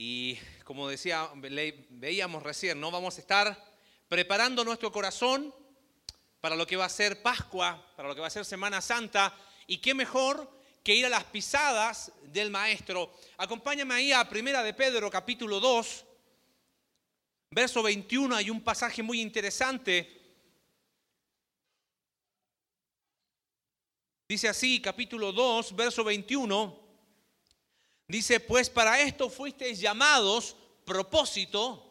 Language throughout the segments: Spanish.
Y como decía, veíamos recién, ¿no? Vamos a estar preparando nuestro corazón para lo que va a ser Pascua, para lo que va a ser Semana Santa. Y qué mejor que ir a las pisadas del Maestro. Acompáñame ahí a Primera de Pedro, capítulo 2, verso 21. Hay un pasaje muy interesante. Dice así, capítulo 2, verso 21. Dice, pues para esto fuisteis llamados, propósito,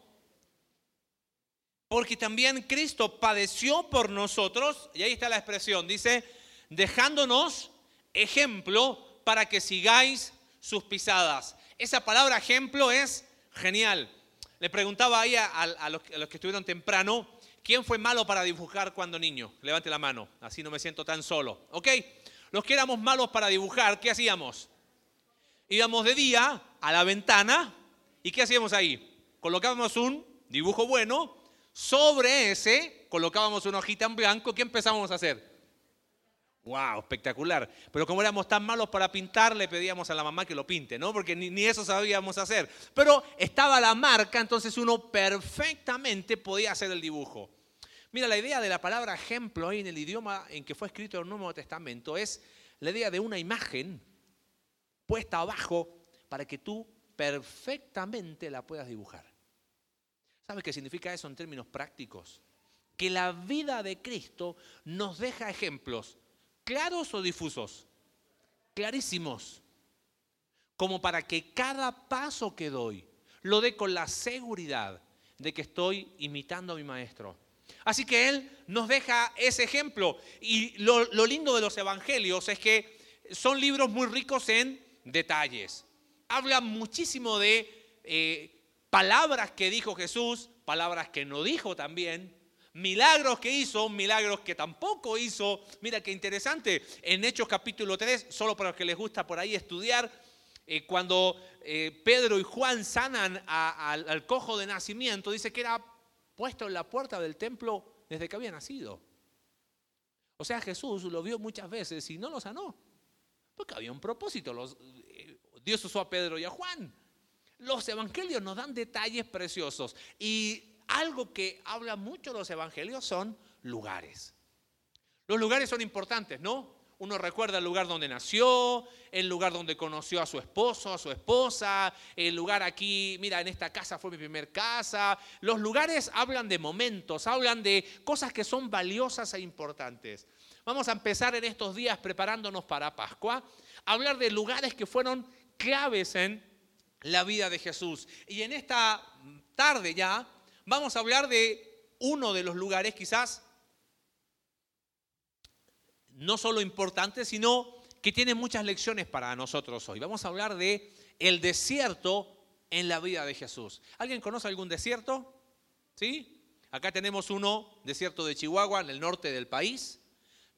porque también Cristo padeció por nosotros, y ahí está la expresión, dice, dejándonos ejemplo para que sigáis sus pisadas. Esa palabra ejemplo es genial. Le preguntaba ahí a, los, que estuvieron temprano, ¿quién fue malo para dibujar cuando niño? Levante la mano, así no me siento tan solo. ¿Ok? Los que éramos malos para dibujar, ¿qué hacíamos? Íbamos de día a la ventana y ¿qué hacíamos ahí? Colocábamos un dibujo bueno, sobre ese colocábamos una hojita en blanco, ¿qué empezamos a hacer? ¡Wow! Espectacular. Pero como éramos tan malos para pintar, le pedíamos a la mamá que lo pinte, ¿no? Porque ni, ni, eso sabíamos hacer. Pero estaba la marca, entonces uno perfectamente podía hacer el dibujo. Mira, la idea de la palabra ejemplo ahí en el idioma en que fue escrito el Nuevo Testamento es la idea de una imagen puesta abajo para que tú perfectamente la puedas dibujar. ¿Sabes qué significa eso en términos prácticos? Que la vida de Cristo nos deja ejemplos claros o difusos, clarísimos, como para que cada paso que doy lo dé con la seguridad de que estoy imitando a mi maestro. Así que Él nos deja ese ejemplo. Y lo, lo lindo de los evangelios es que son libros muy ricos en detalles. Habla muchísimo de eh, palabras que dijo Jesús, palabras que no dijo también, milagros que hizo, milagros que tampoco hizo. Mira qué interesante, en Hechos capítulo 3, solo para los que les gusta por ahí estudiar, eh, cuando eh, Pedro y Juan sanan al cojo de nacimiento, dice que era puesto en la puerta del templo desde que había nacido. O sea, Jesús lo vio muchas veces y no lo sanó. Porque había un propósito. Eh, Dios usó a Pedro y a Juan. Los evangelios nos dan detalles preciosos. Y algo que habla mucho los evangelios son lugares. Los lugares son importantes, ¿no? Uno recuerda el lugar donde nació, el lugar donde conoció a su esposo, a su esposa, el lugar aquí, mira, en esta casa fue mi primer casa. Los lugares hablan de momentos, hablan de cosas que son valiosas e importantes. Vamos a empezar en estos días preparándonos para Pascua, a hablar de lugares que fueron claves en la vida de Jesús. Y en esta tarde ya vamos a hablar de uno de los lugares quizás no solo importante, sino que tiene muchas lecciones para nosotros hoy. Vamos a hablar de el desierto en la vida de Jesús. ¿Alguien conoce algún desierto? ¿Sí? Acá tenemos uno, desierto de Chihuahua, en el norte del país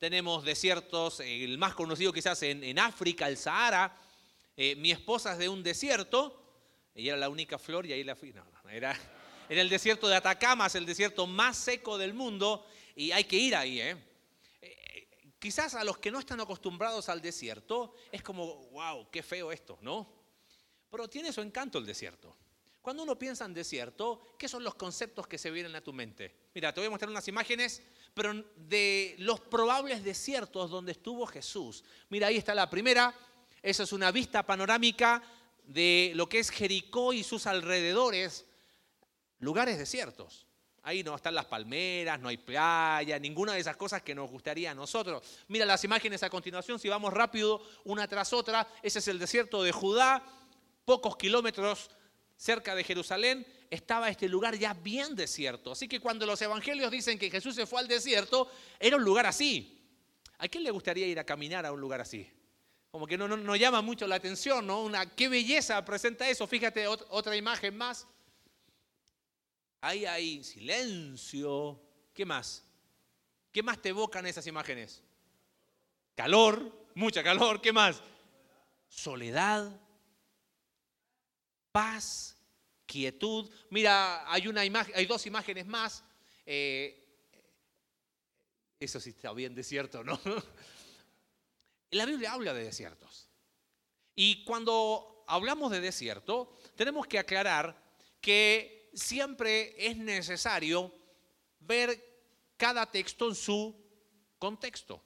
tenemos desiertos, el más conocido quizás en, África, el Sahara. Eh, mi esposa es de un desierto, ella era la única flor y ahí la fui. No, no, era, era el desierto de Atacama, es el desierto más seco del mundo y hay que ir ahí. ¿eh? Eh, quizás a los que no están acostumbrados al desierto es como, wow, qué feo esto, ¿no? Pero tiene su encanto el desierto. Cuando uno piensa en desierto, ¿qué son los conceptos que se vienen a tu mente? Mira, te voy a mostrar unas imágenes pero de los probables desiertos donde estuvo Jesús. Mira, ahí está la primera. Esa es una vista panorámica de lo que es Jericó y sus alrededores, lugares desiertos. Ahí no están las palmeras, no hay playa, ninguna de esas cosas que nos gustaría a nosotros. Mira las imágenes a continuación, si vamos rápido una tras otra, ese es el desierto de Judá, pocos kilómetros cerca de Jerusalén estaba este lugar ya bien desierto. Así que cuando los evangelios dicen que Jesús se fue al desierto, era un lugar así. ¿A quién le gustaría ir a caminar a un lugar así? Como que no, no, llama mucho la atención, ¿no? Una, qué belleza presenta eso. Fíjate otra imagen más. Ahí hay silencio. ¿Qué más? ¿Qué más te evocan esas imágenes? Calor, mucha calor. ¿Qué más? Soledad, paz, quietud. Mira, hay, una imagen, hay dos imágenes más. Eh, eso sí está bien desierto, ¿no? La Biblia habla de desiertos. Y cuando hablamos de desierto, tenemos que aclarar que siempre es necesario ver cada texto en su contexto.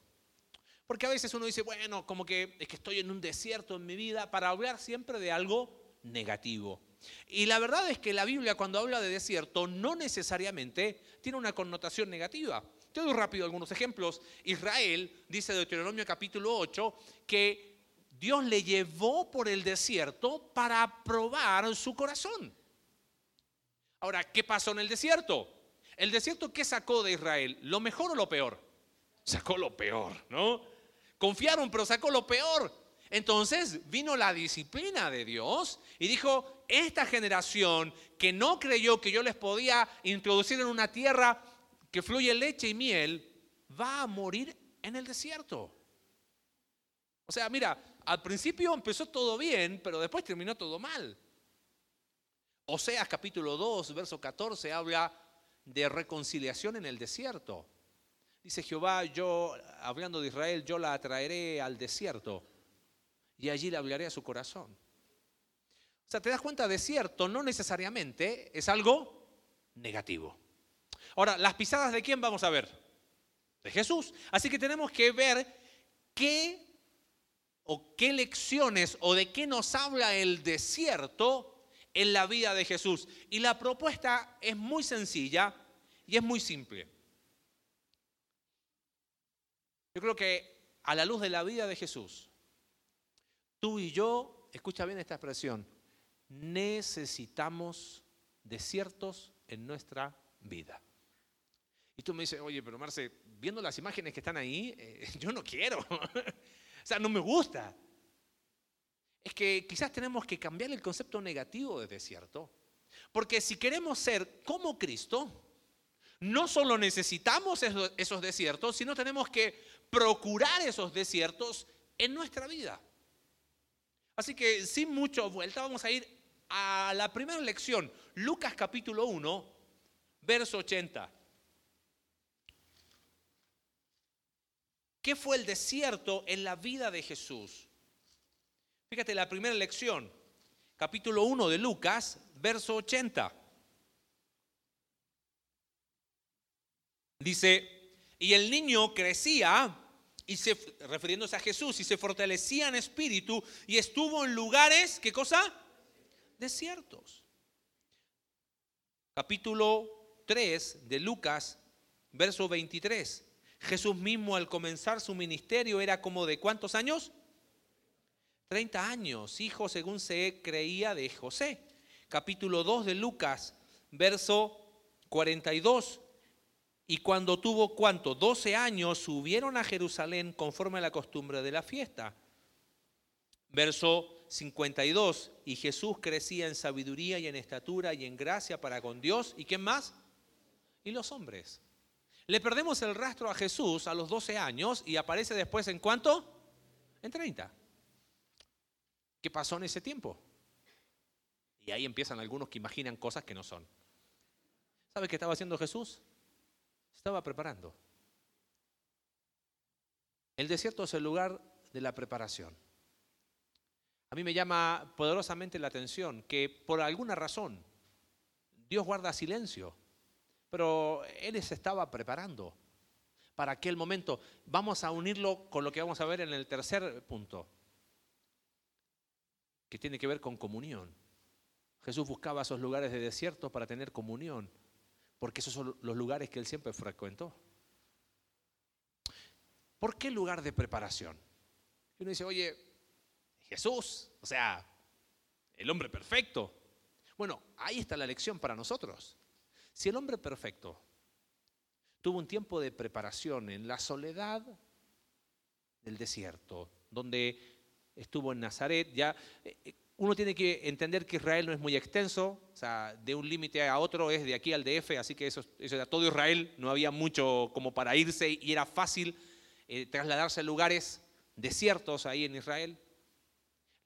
Porque a veces uno dice, bueno, como que es que estoy en un desierto en mi vida, para hablar siempre de algo negativo. Y la verdad es que la Biblia cuando habla de desierto no necesariamente tiene una connotación negativa. Te doy rápido algunos ejemplos. Israel, dice Deuteronomio capítulo 8, que Dios le llevó por el desierto para probar su corazón. Ahora, ¿qué pasó en el desierto? ¿El desierto qué sacó de Israel? ¿Lo mejor o lo peor? Sacó lo peor, ¿no? Confiaron, pero sacó lo peor. Entonces vino la disciplina de Dios y dijo, esta generación que no creyó que yo les podía introducir en una tierra que fluye leche y miel, va a morir en el desierto. O sea, mira, al principio empezó todo bien, pero después terminó todo mal. Oseas capítulo 2, verso 14 habla de reconciliación en el desierto. Dice Jehová, yo, hablando de Israel, yo la atraeré al desierto y allí le hablaré a su corazón. O sea, te das cuenta, desierto no necesariamente es algo negativo. Ahora, las pisadas de quién vamos a ver? De Jesús. Así que tenemos que ver qué o qué lecciones o de qué nos habla el desierto en la vida de Jesús. Y la propuesta es muy sencilla y es muy simple. Yo creo que a la luz de la vida de Jesús, tú y yo, escucha bien esta expresión, necesitamos desiertos en nuestra vida. Y tú me dices, oye, pero Marce, viendo las imágenes que están ahí, eh, yo no quiero. o sea, no me gusta. Es que quizás tenemos que cambiar el concepto negativo de desierto. Porque si queremos ser como Cristo, no solo necesitamos esos, desiertos, sino tenemos que procurar esos desiertos en nuestra vida. Así que sin mucho vuelta vamos a ir a la primera lección, Lucas capítulo 1, verso 80. ¿Qué fue el desierto en la vida de Jesús? Fíjate la primera lección, capítulo 1 de Lucas, verso 80. Dice, y el niño crecía, y se, refiriéndose a Jesús, y se fortalecía en espíritu, y estuvo en lugares, ¿qué cosa? Desiertos. Capítulo 3 de Lucas, verso 23. Jesús mismo al comenzar su ministerio era como de cuántos años? 30 años, hijo según se creía de José. Capítulo 2 de Lucas, verso 42. Y cuando tuvo cuánto? 12 años, subieron a Jerusalén conforme a la costumbre de la fiesta. Verso 52. Y Jesús crecía en sabiduría y en estatura y en gracia para con Dios. ¿Y quién más? Y los hombres. Le perdemos el rastro a Jesús a los 12 años y aparece después en cuánto? En 30. ¿Qué pasó en ese tiempo? Y ahí empiezan algunos que imaginan cosas que no son. ¿Sabe qué estaba haciendo Jesús? Estaba preparando. El desierto es el lugar de la preparación. A mí me llama poderosamente la atención que por alguna razón Dios guarda silencio pero él se estaba preparando para aquel momento. Vamos a unirlo con lo que vamos a ver en el tercer punto, que tiene que ver con comunión. Jesús buscaba esos lugares de desierto para tener comunión, porque esos son los lugares que él siempre frecuentó. ¿Por qué lugar de preparación? Y uno dice, oye, Jesús, o sea, el hombre perfecto. Bueno, ahí está la lección para nosotros. Si el hombre perfecto tuvo un tiempo de preparación en la soledad del desierto, donde estuvo en Nazaret, ya eh, eh, uno tiene que entender que Israel no es muy extenso, o sea, de un límite a otro es de aquí al DF, así que eso, eso era todo Israel, no había mucho como para irse y era fácil eh, trasladarse a lugares desiertos ahí en Israel.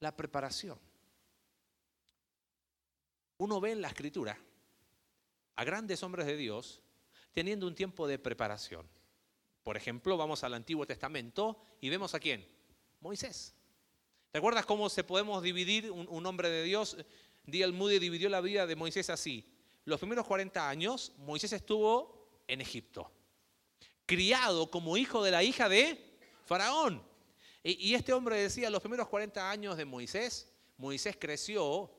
La preparación. Uno ve en la escritura a grandes hombres de Dios teniendo un tiempo de preparación. Por ejemplo, vamos al Antiguo Testamento y vemos a quién? Moisés. ¿Te acuerdas cómo se podemos dividir un, un hombre de Dios? D.L. Moody dividió la vida de Moisés así. Los primeros 40 años, Moisés estuvo en Egipto, criado como hijo de la hija de Faraón. Y, y este hombre decía, los primeros 40 años de Moisés, Moisés creció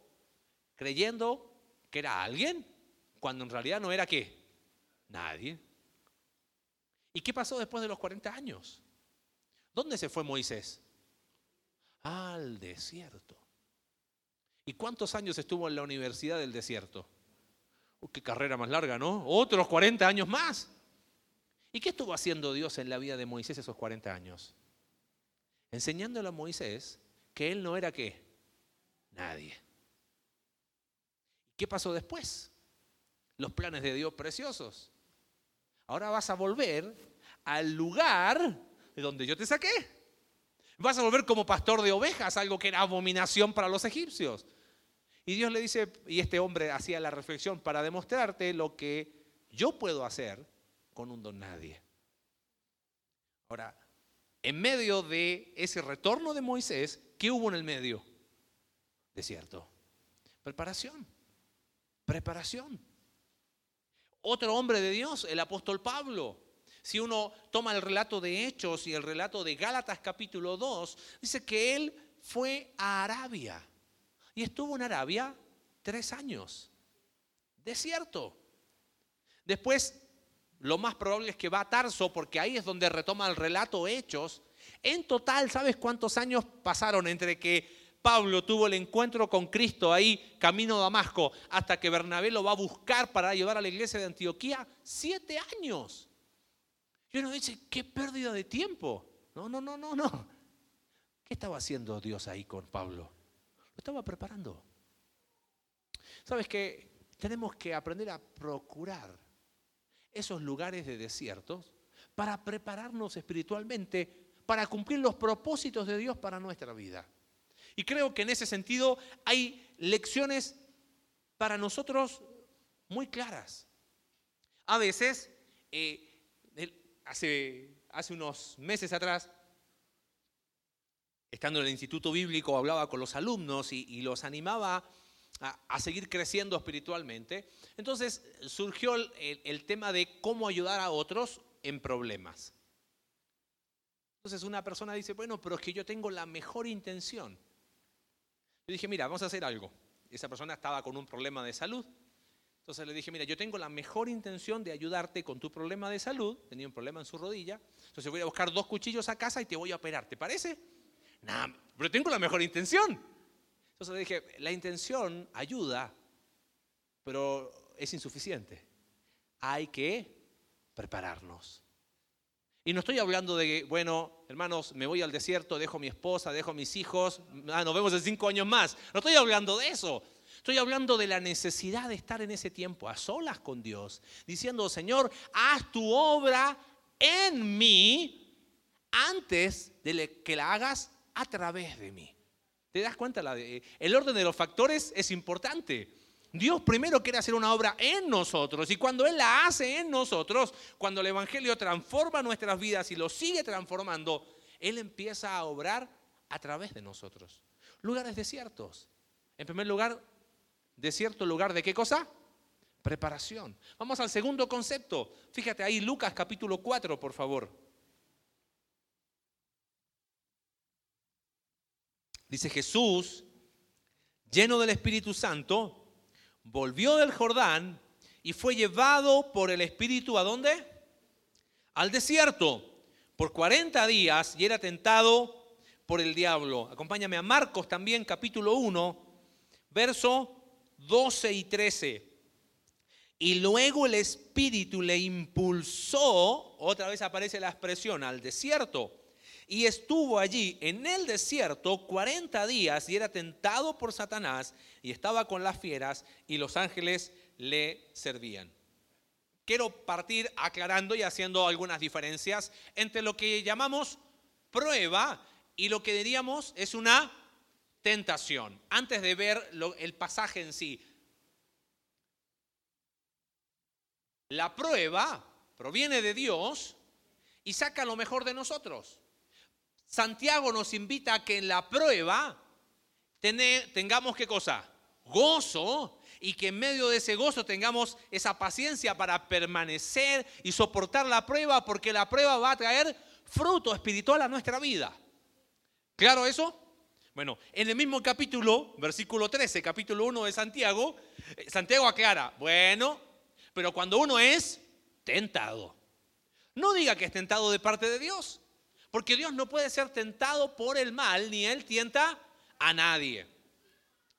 creyendo que era alguien, cuando en realidad no era qué, nadie. ¿Y qué pasó después de los 40 años? ¿Dónde se fue Moisés? Al desierto. ¿Y cuántos años estuvo en la Universidad del Desierto? qué carrera más larga, ¿no? Otros 40 años más. ¿Y qué estuvo haciendo Dios en la vida de Moisés esos 40 años? Enseñándole a Moisés que él no era qué? Nadie. ¿Qué pasó después? Los planes de Dios preciosos. Ahora vas a volver al lugar de donde yo te saqué. Vas a volver como pastor de ovejas, algo que era abominación para los egipcios. Y Dios le dice, y este hombre hacía la reflexión, para demostrarte lo que yo puedo hacer con un don nadie. Ahora, en medio de ese retorno de Moisés, ¿qué hubo en el medio? Desierto. Preparación. Preparación. Otro hombre de Dios, el apóstol Pablo. Si uno toma el relato de Hechos y el relato de Gálatas capítulo 2, dice que él fue a Arabia y estuvo en Arabia tres años. Desierto. Después, lo más probable es que va a Tarso, porque ahí es donde retoma el relato Hechos. En total, ¿sabes cuántos años pasaron entre que Pablo tuvo el encuentro con Cristo ahí, camino a Damasco, hasta que Bernabé lo va a buscar para llevar a la iglesia de Antioquía? Siete años. Y uno dice, qué pérdida de tiempo. No, no, no, no, no. ¿Qué estaba haciendo Dios ahí con Pablo? estaba preparando. ¿Sabes que Tenemos que aprender a procurar esos lugares de desiertos para prepararnos espiritualmente para cumplir los propósitos de Dios para nuestra vida. Y creo que en ese sentido hay lecciones para nosotros muy claras. A veces, eh, hace, hace unos meses atrás, estando en el Instituto Bíblico, hablaba con los alumnos y, los animaba a, seguir creciendo espiritualmente. Entonces surgió el, tema de cómo ayudar a otros en problemas. Entonces una persona dice, bueno, pero es que yo tengo la mejor intención. Yo dije, mira, vamos a hacer algo. Esa persona estaba con un problema de salud. Entonces le dije, mira, yo tengo la mejor intención de ayudarte con tu problema de salud. Tenía un problema en su rodilla. Entonces voy a buscar dos cuchillos a casa y te voy a operar. ¿Te parece? No, pero tengo la mejor intención. Entonces le dije, la intención ayuda, pero es insuficiente. Hay que prepararnos. Y no estoy hablando de, bueno, hermanos, me voy al desierto, dejo mi esposa, dejo mis hijos, ah, nos vemos en cinco años más. No estoy hablando de eso. Estoy hablando de la necesidad de estar en ese tiempo a solas con Dios, diciendo, Señor, haz tu obra en mí antes de que la hagas a través de mí. ¿Te das cuenta? El orden de los factores es importante. Dios primero quiere hacer una obra en nosotros y cuando Él la hace en nosotros, cuando el Evangelio transforma nuestras vidas y lo sigue transformando, Él empieza a obrar a través de nosotros. Lugares desiertos. En primer lugar, desierto, lugar de qué cosa? Preparación. Vamos al segundo concepto. Fíjate ahí, Lucas capítulo 4, por favor. Dice Jesús, lleno del Espíritu Santo, volvió del Jordán y fue llevado por el Espíritu a dónde? Al desierto por 40 días y era tentado por el diablo. Acompáñame a Marcos también, capítulo 1, verso 12 y 13. Y luego el Espíritu le impulsó, otra vez aparece la expresión, al desierto y estuvo allí en el desierto 40 días y era tentado por Satanás y estaba con las fieras y los ángeles le servían. Quiero partir aclarando y haciendo algunas diferencias entre lo que llamamos prueba y lo que diríamos es una tentación. Antes de ver el pasaje en sí, la prueba proviene de Dios y saca lo mejor de nosotros. Santiago nos invita a que en la prueba tengamos qué cosa? Gozo y que en medio de ese gozo tengamos esa paciencia para permanecer y soportar la prueba porque la prueba va a traer fruto espiritual a nuestra vida. ¿Claro eso? Bueno, en el mismo capítulo, versículo 13, capítulo 1 de Santiago, eh, Santiago aclara, bueno, pero cuando uno es tentado, no diga que es tentado de parte de Dios, porque Dios no puede ser tentado por el mal, ni Él tienta a nadie.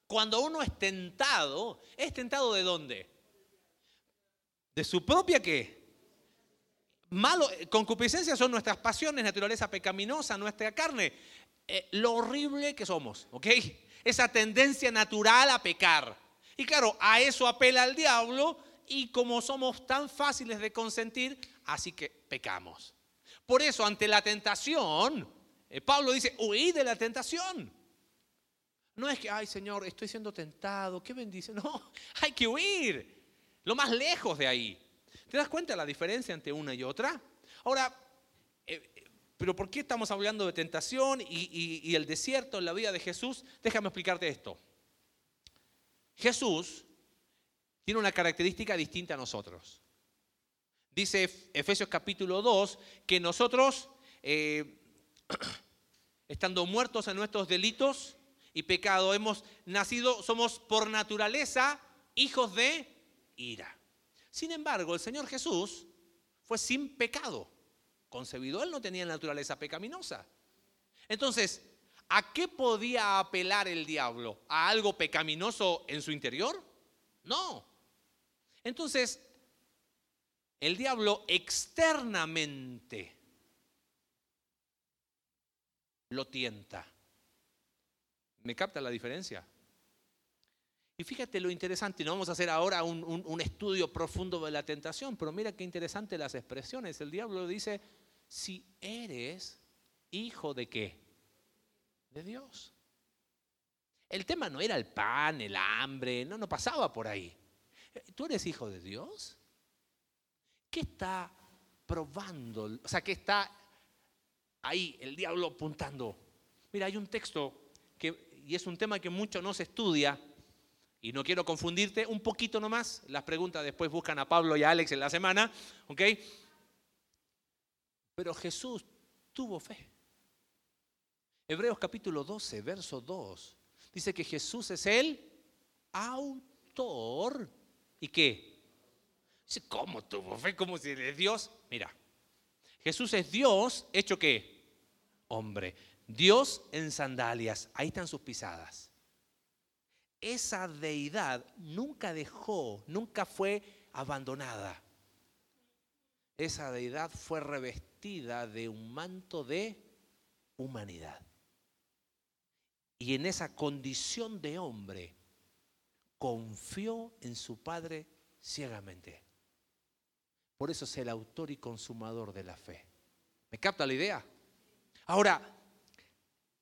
Cuando uno es tentado, ¿es tentado de dónde? ¿De su propia qué? Malo, concupiscencia son nuestras pasiones, naturaleza pecaminosa, nuestra carne. Eh, lo horrible que somos, ¿ok? Esa tendencia natural a pecar. Y claro, a eso apela el diablo y como somos tan fáciles de consentir, así que pecamos. Por eso, ante la tentación, eh, Pablo dice, huí de la tentación. No es que, ay Señor, estoy siendo tentado, qué bendición. No, hay que huir, lo más lejos de ahí. ¿Te das cuenta de la diferencia entre una y otra? Ahora, eh, pero ¿por qué estamos hablando de tentación y, el desierto en la vida de Jesús? Déjame explicarte esto. Jesús tiene una característica distinta a nosotros. Dice Efesios capítulo 2 que nosotros, eh, estando muertos en nuestros delitos, y pecado. Hemos nacido, somos por naturaleza hijos de ira. Sin embargo, el Señor Jesús fue sin pecado. Concebido, Él no tenía naturaleza pecaminosa. Entonces, ¿a qué podía apelar el diablo? ¿A algo pecaminoso en su interior? No. Entonces, el diablo externamente lo tienta ¿Me capta la diferencia? Y fíjate lo interesante, no vamos a hacer ahora un, estudio profundo de la tentación, pero mira qué interesante las expresiones. El diablo dice, si eres hijo de qué? De Dios. El tema no era el pan, el hambre, no, no pasaba por ahí. ¿Tú eres hijo de Dios? ¿Qué está probando? O sea, ¿qué está ahí el diablo apuntando? Mira, hay un texto que y es un tema que mucho no se estudia, y no quiero confundirte, un poquito nomás, las preguntas después buscan a Pablo y a Alex en la semana, ¿ok? Pero Jesús tuvo fe. Hebreos capítulo 12, verso 2, dice que Jesús es el autor. ¿Y qué? Dice, ¿cómo tuvo fe? ¿Cómo si es Dios? Mira, Jesús es Dios hecho qué? Hombre. Dios en sandalias, ahí están sus pisadas. Esa deidad nunca dejó, nunca fue abandonada. Esa deidad fue revestida de un manto de humanidad. Y en esa condición de hombre confió en su Padre ciegamente. Por eso es el autor y consumador de la fe. ¿Me capta la idea? Ahora,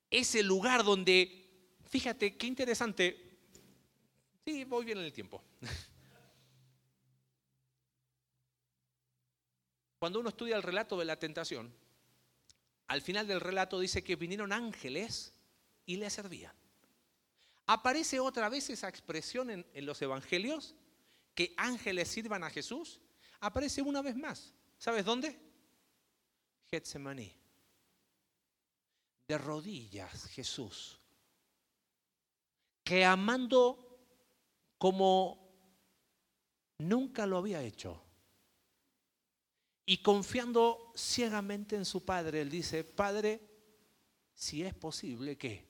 ese lugar donde, fíjate qué interesante, sí, voy bien en el tiempo. Cuando uno estudia el relato de la tentación, al final del relato dice que vinieron ángeles y le servían. Aparece otra vez esa expresión en, los evangelios, que ángeles sirvan a Jesús. Aparece una vez más. ¿Sabes dónde? Getsemaní de rodillas Jesús, que amando como nunca lo había hecho y confiando ciegamente en su Padre, él dice, Padre, si es posible, ¿qué?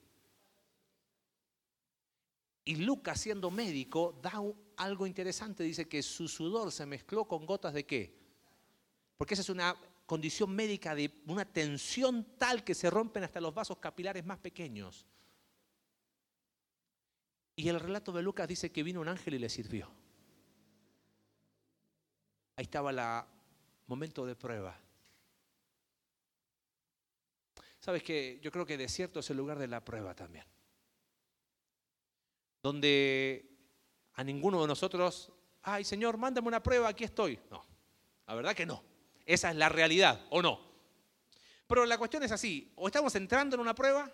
Y Lucas, siendo médico, da algo interesante, dice que su sudor se mezcló con gotas de qué? Porque esa es una condición médica de una tensión tal que se rompen hasta los vasos capilares más pequeños. Y el relato de Lucas dice que vino un ángel y le sirvió. Ahí estaba el momento de prueba. Sabes que yo creo que desierto es el lugar de la prueba también. Donde a ninguno de nosotros, ay Señor, mándame una prueba, aquí estoy. No, la verdad que no. Esa es la realidad, ¿o no? Pero la cuestión es así, o estamos entrando en una prueba,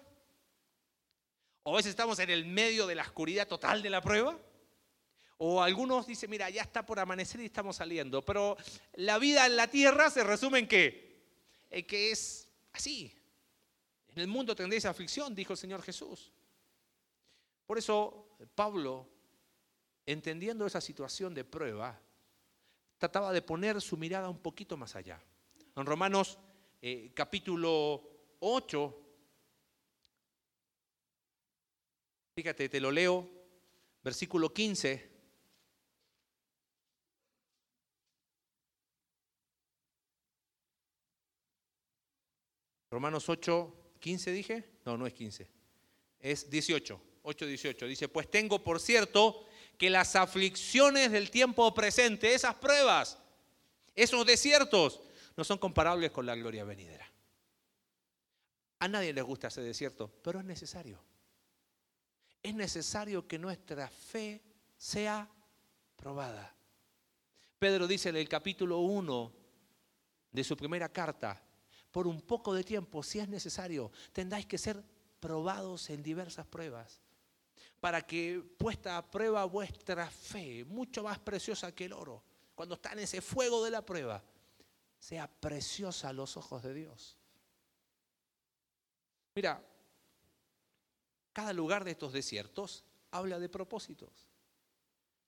o a veces estamos en el medio de la oscuridad total de la prueba, o algunos dicen, mira, ya está por amanecer y estamos saliendo. Pero la vida en la tierra se resume en qué? En que es así. En el mundo tendréis aflicción, dijo el Señor Jesús. Por eso Pablo, entendiendo esa situación de prueba, trataba de poner su mirada un poquito más allá. En Romanos eh, capítulo 8, fíjate, te lo leo, versículo 15. Romanos 8, 15 dije. No, no es 15. Es 18. 8, 18. Dice, pues tengo por cierto que las aflicciones del tiempo presente, esas pruebas, esos desiertos, no son comparables con la gloria venidera. A nadie le gusta ese desierto, pero es necesario. Es necesario que nuestra fe sea probada. Pedro dice en el capítulo 1 de su primera carta, por un poco de tiempo, si es necesario, tendráis que ser probados en diversas pruebas, para que puesta a prueba vuestra fe, mucho más preciosa que el oro, cuando está en ese fuego de la prueba, sea preciosa a los ojos de Dios. Mira, cada lugar de estos desiertos habla de propósitos.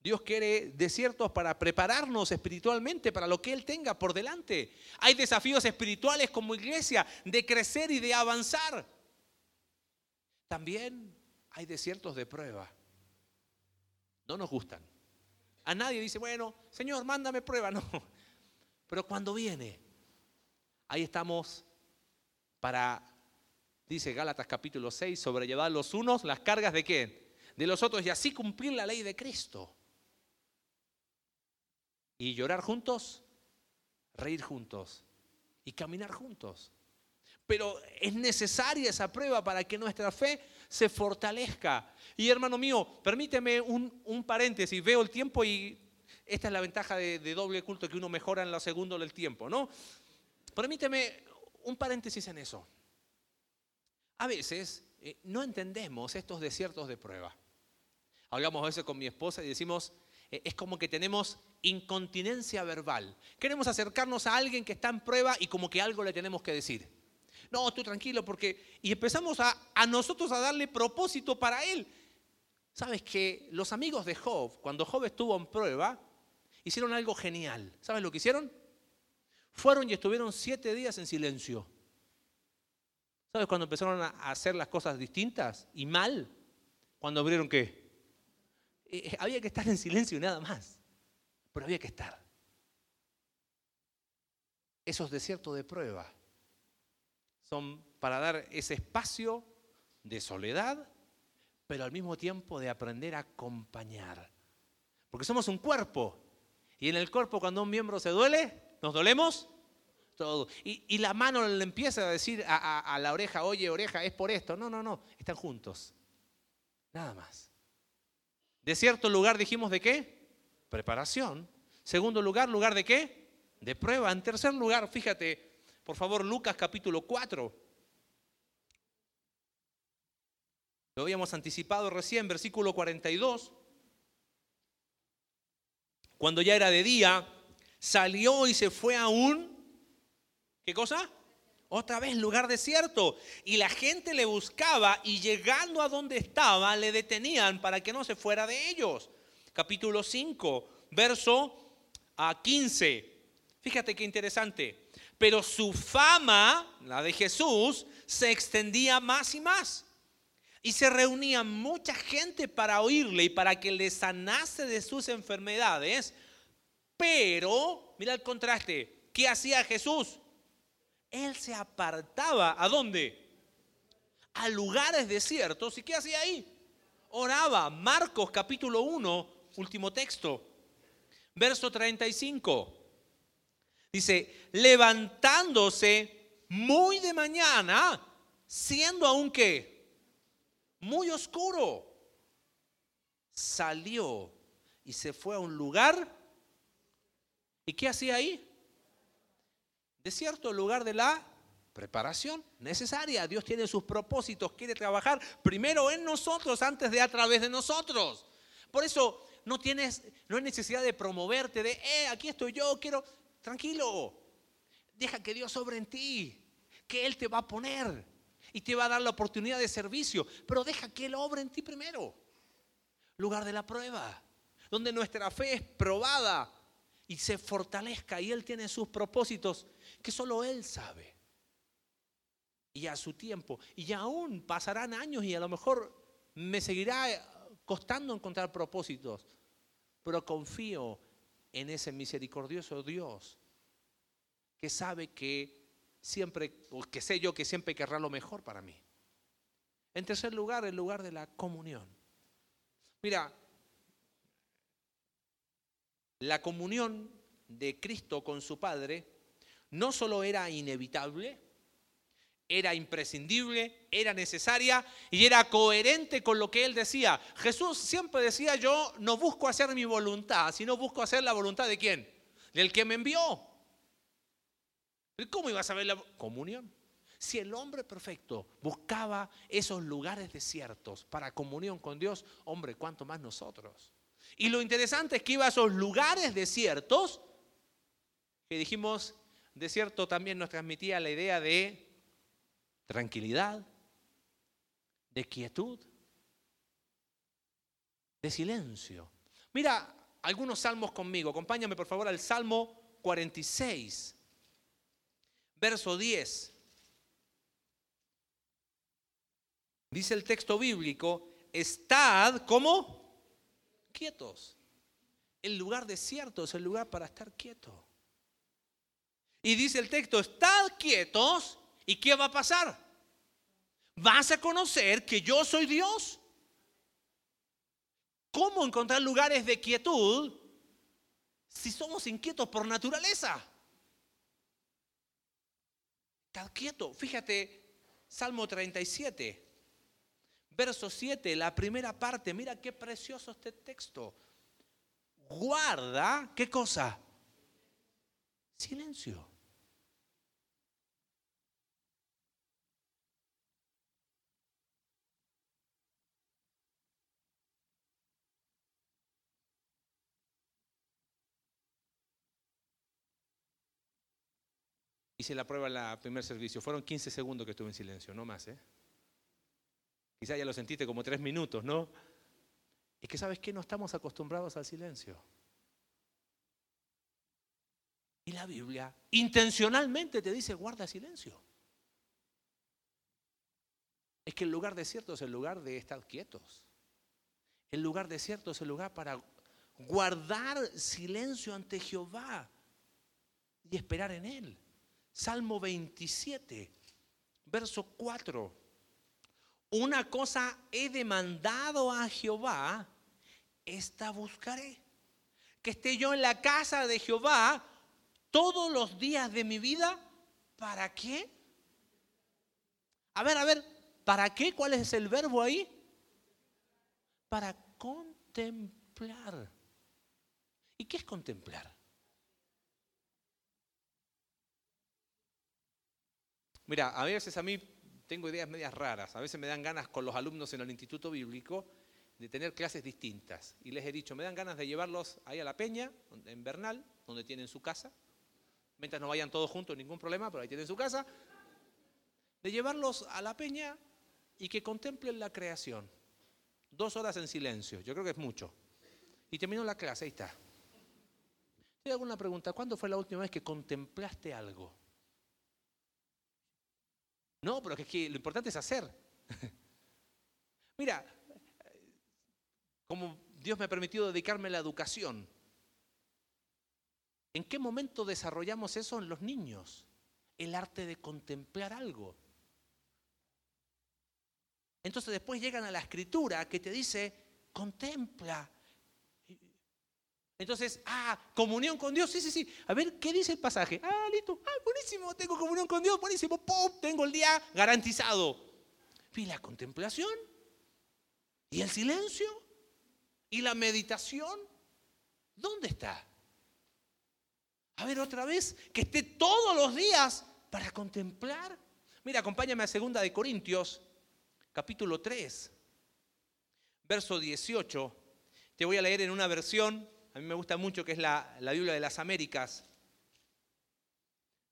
Dios quiere desiertos para prepararnos espiritualmente para lo que Él tenga por delante. Hay desafíos espirituales como iglesia de crecer y de avanzar. También hay desiertos de prueba. No nos gustan. A nadie dice, bueno, Señor, mándame prueba. No. Pero cuando viene, ahí estamos para, dice Gálatas capítulo 6, sobrellevar los unos las cargas de qué? De los otros y así cumplir la ley de Cristo y llorar juntos, reír juntos y caminar juntos. Pero es necesaria esa prueba para que nuestra fe se fortalezca. Y hermano mío, permíteme un, paréntesis, veo el tiempo y esta es la ventaja de, doble culto, que uno mejora en lo segundo del tiempo, ¿no? Permíteme un paréntesis en eso. A veces eh, no entendemos estos desiertos de prueba. Hablamos a veces con mi esposa y decimos, eh, es como que tenemos incontinencia verbal. Queremos acercarnos a alguien que está en prueba y como que algo le tenemos que decir. No, tú tranquilo porque... Y empezamos a, a nosotros a darle propósito para él. Sabes que los amigos de Job, cuando Job estuvo en prueba, hicieron algo genial. ¿Sabes lo que hicieron? Fueron y estuvieron siete días en silencio. ¿Sabes cuando empezaron a hacer las cosas distintas y mal? Cuando abrieron qué? Eh, había que estar en silencio y nada más, pero había que estar. Esos desiertos de prueba son para dar ese espacio de soledad, pero al mismo tiempo de aprender a acompañar. Porque somos un cuerpo. Y en el cuerpo cuando un miembro se duele, ¿nos dolemos? Y, la mano le empieza a decir a la oreja, oye oreja, es por esto. No, no, no, están juntos. Nada más. De cierto lugar dijimos de qué? Preparación. Segundo lugar, lugar de qué? De prueba. En tercer lugar, fíjate, por favor, Lucas capítulo 4. Lo habíamos anticipado recién, versículo 42. Cuando ya era de día, salió y se fue a un, ¿qué cosa? Otra vez lugar desierto. Y la gente le buscaba y llegando a donde estaba le detenían para que no se fuera de ellos. Capítulo 5, verso a 15. Fíjate qué interesante. Pero su fama, la de Jesús, se extendía más y más. Y se reunía mucha gente para oírle y para que le sanase de sus enfermedades. Pero, mira el contraste, ¿qué hacía Jesús? Él se apartaba. ¿A dónde? A lugares desiertos. ¿Y qué hacía ahí? Oraba. Marcos capítulo 1, último texto. Verso 35. Dice, levantándose muy de mañana, siendo aún que muy oscuro, salió y se fue a un lugar. ¿Y qué hacía ahí? Cierto lugar de la preparación necesaria. Dios tiene sus propósitos, quiere trabajar primero en nosotros antes de a través de nosotros. Por eso no tienes, no hay necesidad de promoverte, de, eh, aquí estoy yo, quiero, tranquilo, deja que Dios sobre en ti, que Él te va a poner y te va a dar la oportunidad de servicio, pero deja que Él obre en ti primero. Lugar de la prueba, donde nuestra fe es probada y se fortalezca y Él tiene sus propósitos que solo Él sabe. Y a su tiempo, y aún pasarán años y a lo mejor me seguirá costando encontrar propósitos, pero confío en ese misericordioso Dios que sabe que siempre, o que sé yo que siempre querrá lo mejor para mí. En tercer lugar, el lugar de la comunión. Mira, la comunión de Cristo con su Padre no solo era inevitable, era imprescindible, era necesaria y era coherente con lo que él decía. Jesús siempre decía, yo no busco hacer mi voluntad, sino busco hacer la voluntad de quién? Del que me envió. ¿Cómo iba a saber la comunión? Si el hombre perfecto buscaba esos lugares desiertos para comunión con Dios, hombre, ¿cuánto más nosotros? Y lo interesante es que iba a esos lugares desiertos, que dijimos, desierto también nos transmitía la idea de tranquilidad, de quietud, de silencio. Mira algunos salmos conmigo. Acompáñame por favor al Salmo 46, verso 10. Dice el texto bíblico, estad como quietos. El lugar desierto es el lugar para estar quieto. Y dice el texto, estad quietos ¿Y qué va a pasar? Vas a conocer que yo soy Dios. ¿Cómo encontrar lugares de quietud si somos inquietos por naturaleza? Estad quieto. Fíjate, Salmo 37, verso 7, la primera parte. Mira qué precioso este texto. Guarda, ¿qué cosa? Silencio. Hice la prueba en el primer servicio. Fueron 15 segundos que estuve en silencio, no más. ¿eh? Quizá ya lo sentiste como tres minutos, ¿no? Es que sabes que no estamos acostumbrados al silencio. Y la Biblia intencionalmente te dice, guarda silencio. Es que el lugar desierto es el lugar de estar quietos. El lugar desierto es el lugar para guardar silencio ante Jehová y esperar en Él. Salmo 27, verso 4. Una cosa he demandado a Jehová, esta buscaré. Que esté yo en la casa de Jehová todos los días de mi vida. ¿Para qué? A ver, a ver, ¿para qué? ¿Cuál es el verbo ahí? Para contemplar. ¿Y qué es contemplar? Mira, a veces a mí tengo ideas medias raras. A veces me dan ganas con los alumnos en el Instituto Bíblico de tener clases distintas. Y les he dicho, me dan ganas de llevarlos ahí a la peña, en Bernal, donde tienen su casa. Mientras no vayan todos juntos, ningún problema, pero ahí tienen su casa. De llevarlos a la peña y que contemplen la creación. Dos horas en silencio, yo creo que es mucho. Y termino la clase, ahí está. ¿Te alguna pregunta? ¿Cuándo fue la última vez que contemplaste algo? No, pero es que lo importante es hacer. Mira, como Dios me ha permitido dedicarme a la educación, ¿en qué momento desarrollamos eso en los niños? El arte de contemplar algo. Entonces después llegan a la escritura que te dice, contempla, entonces, ah, comunión con Dios, sí, sí, sí. A ver, ¿qué dice el pasaje? Ah, listo, ah, buenísimo, tengo comunión con Dios, buenísimo, ¡pum! Tengo el día garantizado. ¿Y la contemplación? ¿Y el silencio? ¿Y la meditación? ¿Dónde está? A ver, otra vez, que esté todos los días para contemplar Mira, acompáñame a segunda de Corintios, capítulo 3, verso 18. Te voy a leer en una versión, a mí me gusta mucho, que es la, la Biblia de las Américas.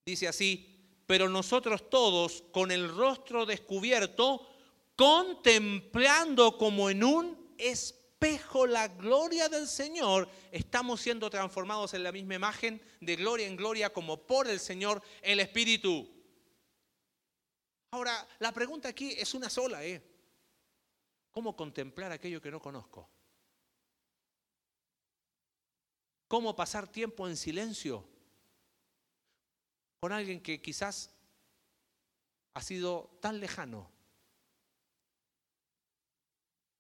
Dice así, pero nosotros todos con el rostro descubierto, contemplando como en un espejo la gloria del Señor, estamos siendo transformados en la misma imagen de gloria en gloria como por el Señor el Espíritu. Ahora, la pregunta aquí es una sola, ¿eh? ¿Cómo contemplar aquello que no conozco? ¿Cómo pasar tiempo en silencio con alguien que quizás ha sido tan lejano?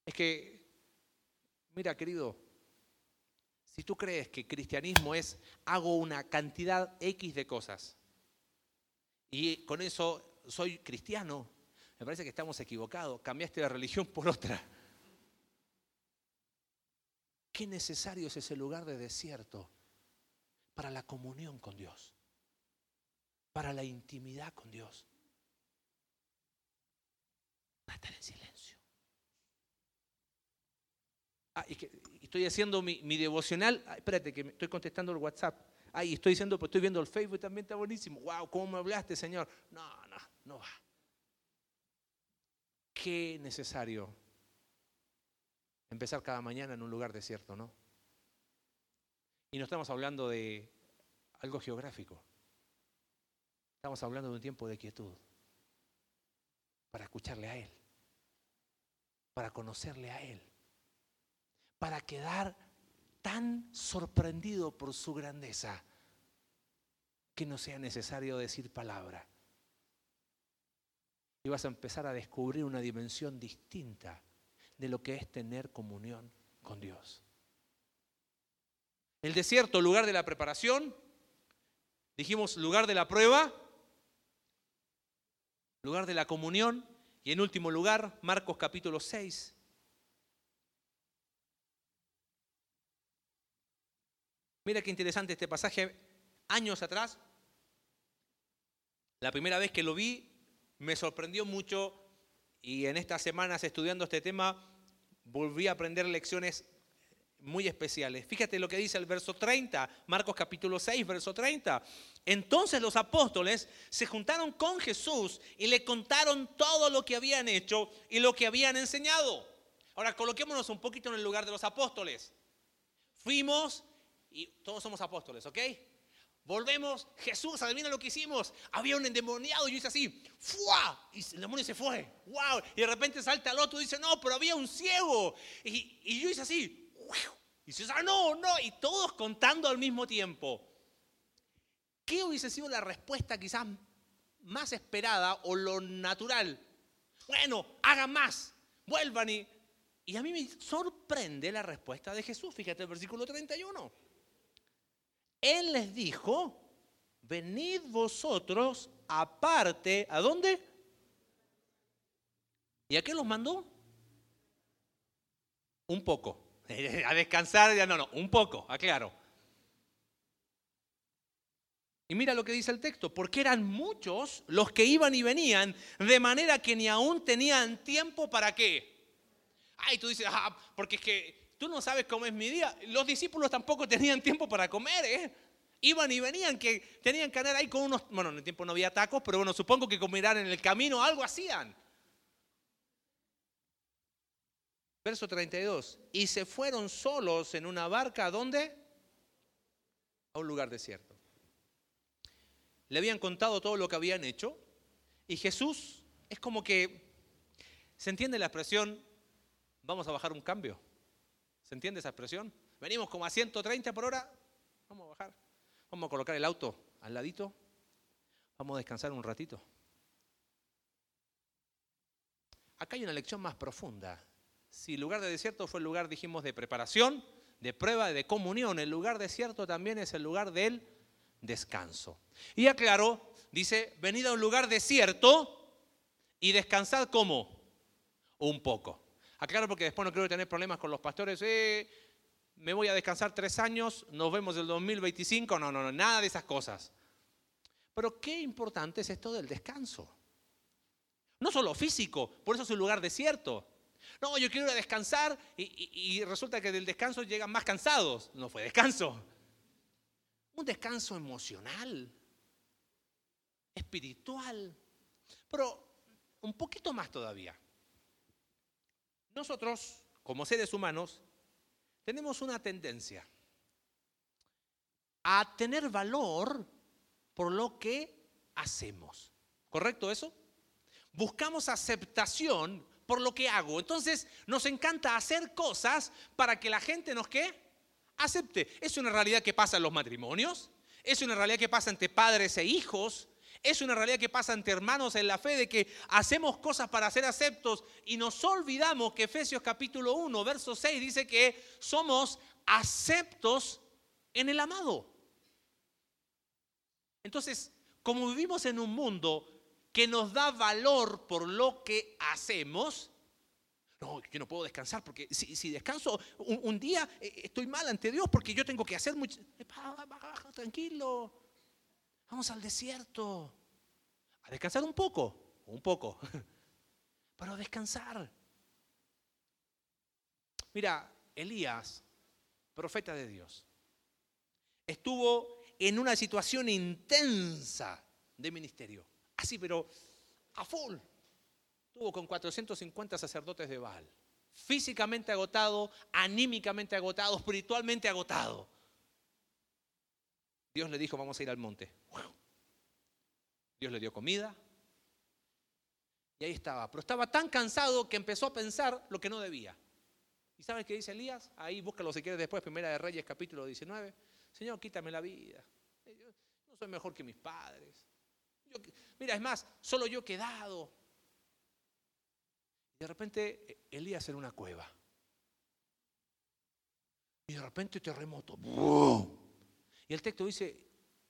Es que, mira querido, si tú crees que cristianismo es hago una cantidad X de cosas y con eso soy cristiano, me parece que estamos equivocados, cambiaste la religión por otra. Qué necesario es ese lugar de desierto para la comunión con Dios, para la intimidad con Dios. Para estar en silencio. Ah, y que estoy haciendo mi, devocional. espérate, que me estoy contestando el WhatsApp. Ay, estoy diciendo, pues estoy viendo el Facebook, también está buenísimo. Wow, ¿cómo me hablaste, Señor? No, no, no va. Qué necesario empezar cada mañana en un lugar desierto, ¿no? Y no estamos hablando de algo geográfico. Estamos hablando de un tiempo de quietud. Para escucharle a Él. Para conocerle a Él para quedar tan sorprendido por su grandeza que no sea necesario decir palabra. Y vas a empezar a descubrir una dimensión distinta de lo que es tener comunión con Dios. El desierto, lugar de la preparación, dijimos lugar de la prueba, lugar de la comunión y en último lugar, Marcos capítulo 6, Mira qué interesante este pasaje. Años atrás, la primera vez que lo vi, me sorprendió mucho y en estas semanas estudiando este tema, volví a aprender lecciones muy especiales. Fíjate lo que dice el verso 30, Marcos capítulo 6, verso 30. Entonces los apóstoles se juntaron con Jesús y le contaron todo lo que habían hecho y lo que habían enseñado. Ahora coloquémonos un poquito en el lugar de los apóstoles. Fuimos y todos somos apóstoles, ¿ok? Volvemos, Jesús, adivina lo que hicimos. Había un endemoniado y yo hice así, ¡fua! Y el demonio se fue, ¡wow! Y de repente salta al otro y dice, no, pero había un ciego. Y, yo hice así, Y dice, ah, no, no. Y todos contando al mismo tiempo. ¿Qué hubiese sido la respuesta quizás más esperada o lo natural? Bueno, hagan más, vuelvan y... Y a mí me sorprende la respuesta de Jesús. Fíjate el versículo 31. Él les dijo, venid vosotros aparte, ¿a dónde? ¿Y a qué los mandó? Un poco. A descansar, ya no, no, un poco, aclaro. Y mira lo que dice el texto, porque eran muchos los que iban y venían, de manera que ni aún tenían tiempo para qué. Ay, tú dices, ah, porque es que tú no sabes cómo es mi día. Los discípulos tampoco tenían tiempo para comer, ¿eh? Iban y venían, que tenían que andar ahí con unos, bueno, en el tiempo no había tacos, pero bueno, supongo que comerán en el camino, algo hacían. Verso 32. Y se fueron solos en una barca, ¿a dónde? A un lugar desierto. Le habían contado todo lo que habían hecho y Jesús es como que, ¿se entiende la expresión? Vamos a bajar un cambio. ¿Se entiende esa expresión? Venimos como a 130 por hora, vamos a bajar. Vamos a colocar el auto al ladito, vamos a descansar un ratito. Acá hay una lección más profunda. Si el lugar de desierto fue el lugar, dijimos, de preparación, de prueba, de comunión, el lugar desierto también es el lugar del descanso. Y aclaró, dice, venid a un lugar desierto y descansad como un poco. Aclaro porque después no quiero tener problemas con los pastores. Eh, me voy a descansar tres años, nos vemos el 2025. No, no, no, nada de esas cosas. Pero qué importante es esto del descanso. No solo físico, por eso es un lugar desierto. No, yo quiero ir a descansar y, y resulta que del descanso llegan más cansados. No fue descanso. Un descanso emocional, espiritual, pero un poquito más todavía. Nosotros, como seres humanos, tenemos una tendencia a tener valor por lo que hacemos. ¿Correcto eso? Buscamos aceptación por lo que hago. Entonces nos encanta hacer cosas para que la gente nos que acepte. Es una realidad que pasa en los matrimonios, es una realidad que pasa entre padres e hijos, es una realidad que pasa entre hermanos en la fe de que hacemos cosas para ser aceptos y nos olvidamos que Efesios capítulo 1, verso 6 dice que somos aceptos en el amado. Entonces, como vivimos en un mundo que nos da valor por lo que hacemos, no, yo no puedo descansar porque si, descanso un, día eh, estoy mal ante Dios porque yo tengo que hacer mucho. Tranquilo, vamos al desierto a descansar un poco, un poco, pero descansar. Mira, Elías, profeta de Dios, estuvo en una situación intensa de ministerio. Así, pero a full. Estuvo con 450 sacerdotes de Baal. Físicamente agotado, anímicamente agotado, espiritualmente agotado. Dios le dijo, vamos a ir al monte. Dios le dio comida. Y ahí estaba. Pero estaba tan cansado que empezó a pensar lo que no debía. ¿Y sabes qué dice Elías? Ahí búscalo si quieres después, Primera de Reyes, capítulo 19. Señor, quítame la vida. Yo no soy mejor que mis padres. mira, es más, solo yo he quedado. Y de repente eh, Elías en una cueva. Y de repente terremoto. Y el texto dice,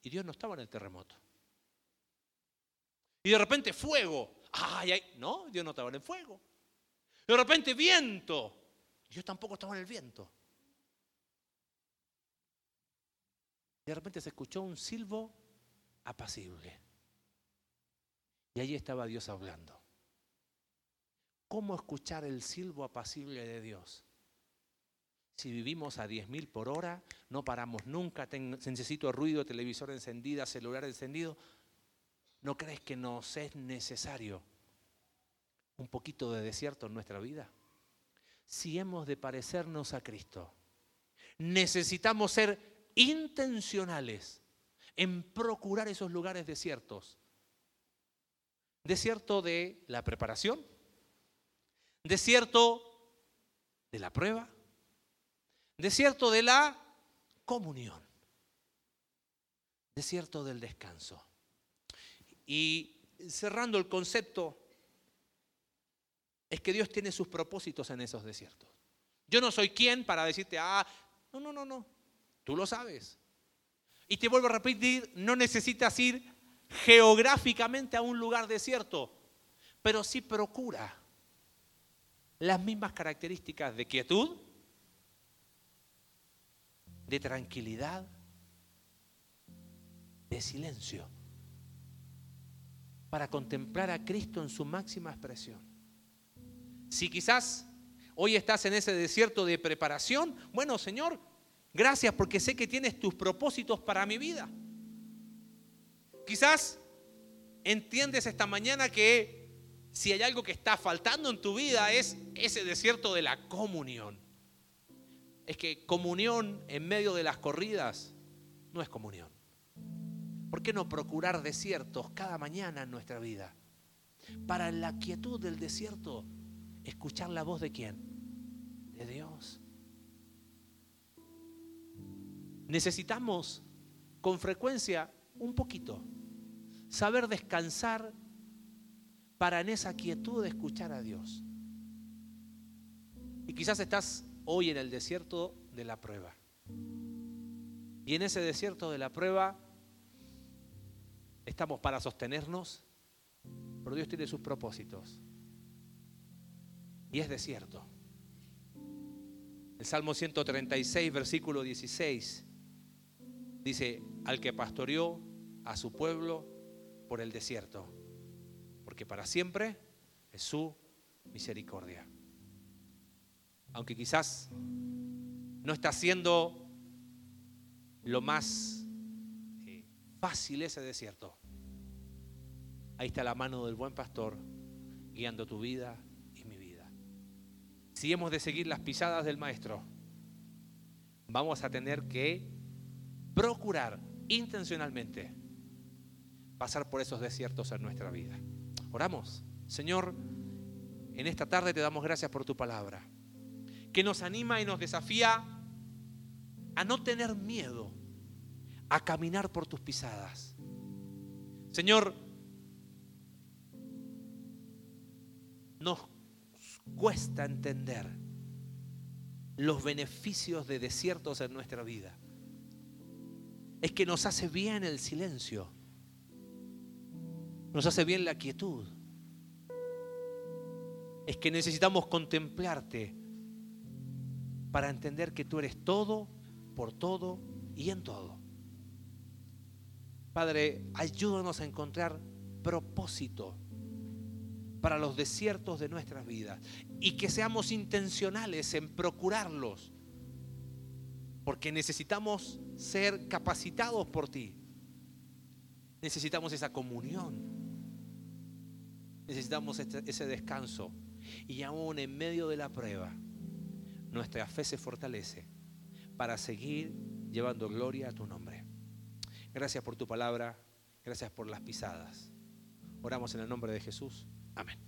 y Dios no estaba en el terremoto. Y de repente fuego. Ay, ay. No, Dios no estaba en el fuego. De repente viento. Dios tampoco estaba en el viento. de repente se escuchó un silbo apacible. Y allí estaba Dios hablando. ¿Cómo escuchar el silbo apacible de Dios? Si vivimos a 10.000 por hora, no paramos nunca, necesito ruido, televisor encendida, celular encendido. ¿No crees que nos es necesario un poquito de desierto en nuestra vida? Si hemos de parecernos a Cristo, necesitamos ser intencionales en procurar esos lugares desiertos. Desierto de la preparación, desierto de la prueba, desierto de la comunión, desierto del descanso. Y cerrando el concepto, es que Dios tiene sus propósitos en esos desiertos. Yo no soy quien para decirte, ah, no, no, no, no. Tú lo sabes. Y te vuelvo a repetir, no necesitas ir geográficamente a un lugar desierto, pero sí procura las mismas características de quietud, de tranquilidad, de silencio, para contemplar a Cristo en su máxima expresión. Si quizás hoy estás en ese desierto de preparación, bueno, Señor, Gracias porque sé que tienes tus propósitos para mi vida. Quizás entiendes esta mañana que si hay algo que está faltando en tu vida es ese desierto de la comunión. Es que comunión en medio de las corridas no es comunión. ¿Por qué no procurar desiertos cada mañana en nuestra vida? Para la quietud del desierto escuchar la voz de quién? De Dios. Necesitamos con frecuencia un poquito saber descansar para en esa quietud escuchar a Dios. Y quizás estás hoy en el desierto de la prueba. Y en ese desierto de la prueba estamos para sostenernos, pero Dios tiene sus propósitos. Y es desierto. El Salmo 136, versículo 16 Dice, al que pastoreó a su pueblo por el desierto, porque para siempre es su misericordia. Aunque quizás no está siendo lo más eh, fácil ese desierto. Ahí está la mano del buen pastor guiando tu vida y mi vida. Si hemos de seguir las pisadas del maestro, vamos a tener que procurar intencionalmente pasar por esos desiertos en nuestra vida. Oramos. Señor, en esta tarde te damos gracias por tu palabra, que nos anima y nos desafía a no tener miedo, a caminar por tus pisadas. Señor, nos cuesta entender los beneficios de desiertos en nuestra vida. Es que nos hace bien el silencio. Nos hace bien la quietud. Es que necesitamos contemplarte para entender que tú eres todo, por todo y en todo. Padre, ayúdanos a encontrar propósito para los desiertos de nuestras vidas y que seamos intencionales en procurarlos, porque necesitamos ser capacitados por ti. Necesitamos esa comunión, necesitamos ese descanso y aún en medio de la prueba, nuestra fe se fortalece para seguir llevando gloria a tu nombre. Gracias por tu palabra, gracias por las pisadas. Oramos en el nombre de Jesús. Amén.